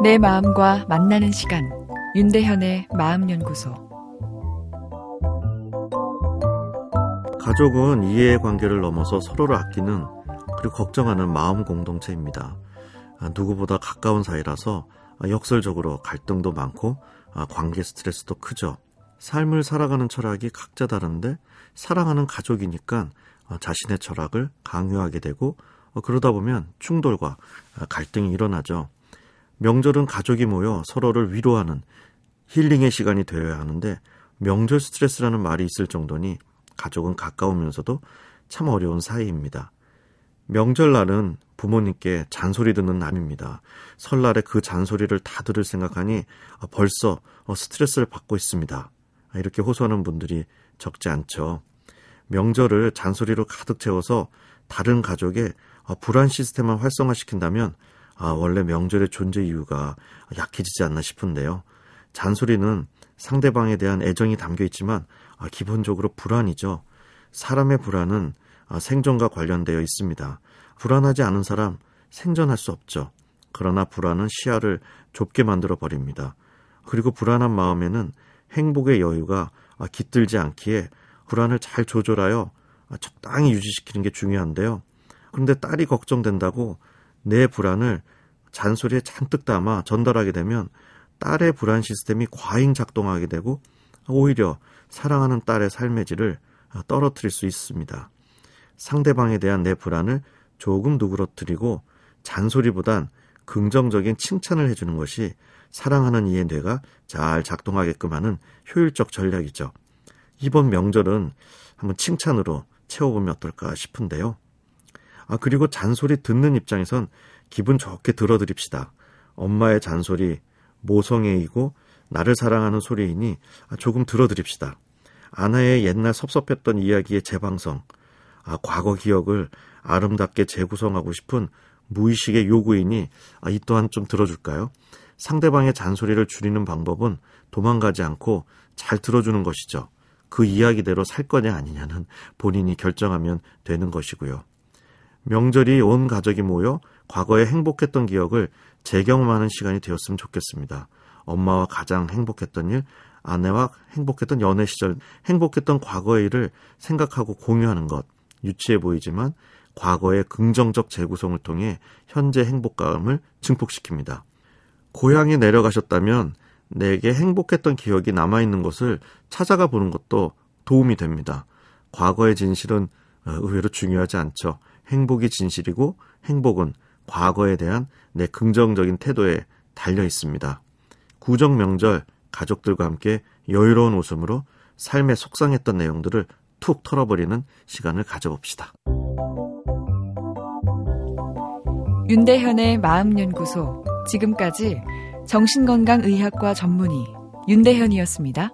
내 마음과 만나는 시간 윤대현의 마음연구소 가족은 이해의 관계를 넘어서 서로를 아끼는 그리고 걱정하는 마음 공동체입니다. 아, 누구보다 가까운 사이라서 역설적으로 갈등도 많고 아, 관계 스트레스도 크죠. 삶을 살아가는 철학이 각자 다른데 사랑하는 가족이니까 어, 자신의 철학을 강요하게 되고 어, 그러다 보면 충돌과 어, 갈등이 일어나죠. 명절은 가족이 모여 서로를 위로하는 힐링의 시간이 되어야 하는데 명절 스트레스라는 말이 있을 정도니 가족은 가까우면서도 참 어려운 사이입니다. 명절날은 부모님께 잔소리 듣는 날입니다. 설날에 그 잔소리를 다 들을 생각하니 벌써 스트레스를 받고 있습니다. 이렇게 호소하는 분들이 적지 않죠. 명절을 잔소리로 가득 채워서 다른 가족의 불안 시스템을 활성화시킨다면 아, 원래 명절의 존재 이유가 약해지지 않나 싶은데요. 잔소리는 상대방에 대한 애정이 담겨 있지만 아, 기본적으로 불안이죠. 사람의 불안은 아, 생존과 관련되어 있습니다. 불안하지 않은 사람 생존할 수 없죠. 그러나 불안은 시야를 좁게 만들어 버립니다. 그리고 불안한 마음에는 행복의 여유가 깃들지 않기에 불안을 잘 조절하여 적당히 유지시키는 게 중요한데요. 그런데 딸이 걱정된다고 내 불안을 잔소리에 잔뜩 담아 전달하게 되면 딸의 불안 시스템이 과잉 작동하게 되고 오히려 사랑하는 딸의 삶의 질을 떨어뜨릴 수 있습니다. 상대방에 대한 내 불안을 조금 누그러뜨리고 잔소리보단 긍정적인 칭찬을 해주는 것이 사랑하는 이의 뇌가 잘 작동하게끔 하는 효율적 전략이죠. 이번 명절은 한번 칭찬으로 채워보면 어떨까 싶은데요. 아, 그리고 잔소리 듣는 입장에선 기분 좋게 들어드립시다. 엄마의 잔소리, 모성애이고 나를 사랑하는 소리이니 조금 들어드립시다. 아내의 옛날 섭섭했던 이야기의 재방성, 아, 과거 기억을 아름답게 재구성하고 싶은 무의식의 요구이니 아, 이 또한 좀 들어줄까요? 상대방의 잔소리를 줄이는 방법은 도망가지 않고 잘 들어주는 것이죠. 그 이야기대로 살 거냐 아니냐는 본인이 결정하면 되는 것이고요. 명절이 온 가족이 모여 과거에 행복했던 기억을 재경험하는 시간이 되었으면 좋겠습니다. 엄마와 가장 행복했던 일, 아내와 행복했던 연애 시절, 행복했던 과거의 일을 생각하고 공유하는 것. 유치해 보이지만 과거의 긍정적 재구성을 통해 현재 행복감을 증폭시킵니다. 고향에 내려가셨다면 내게 행복했던 기억이 남아있는 것을 찾아가 보는 것도 도움이 됩니다. 과거의 진실은 어, 의외로 중요하지 않죠. 행복이 진실이고 행복은 과거에 대한 내 긍정적인 태도에 달려 있습니다. 구정 명절 가족들과 함께 여유로운 웃음으로 삶에 속상했던 내용들을 툭 털어버리는 시간을 가져봅시다. 윤대현의 마음연구소 지금까지 정신건강의학과 전문의 윤대현이었습니다.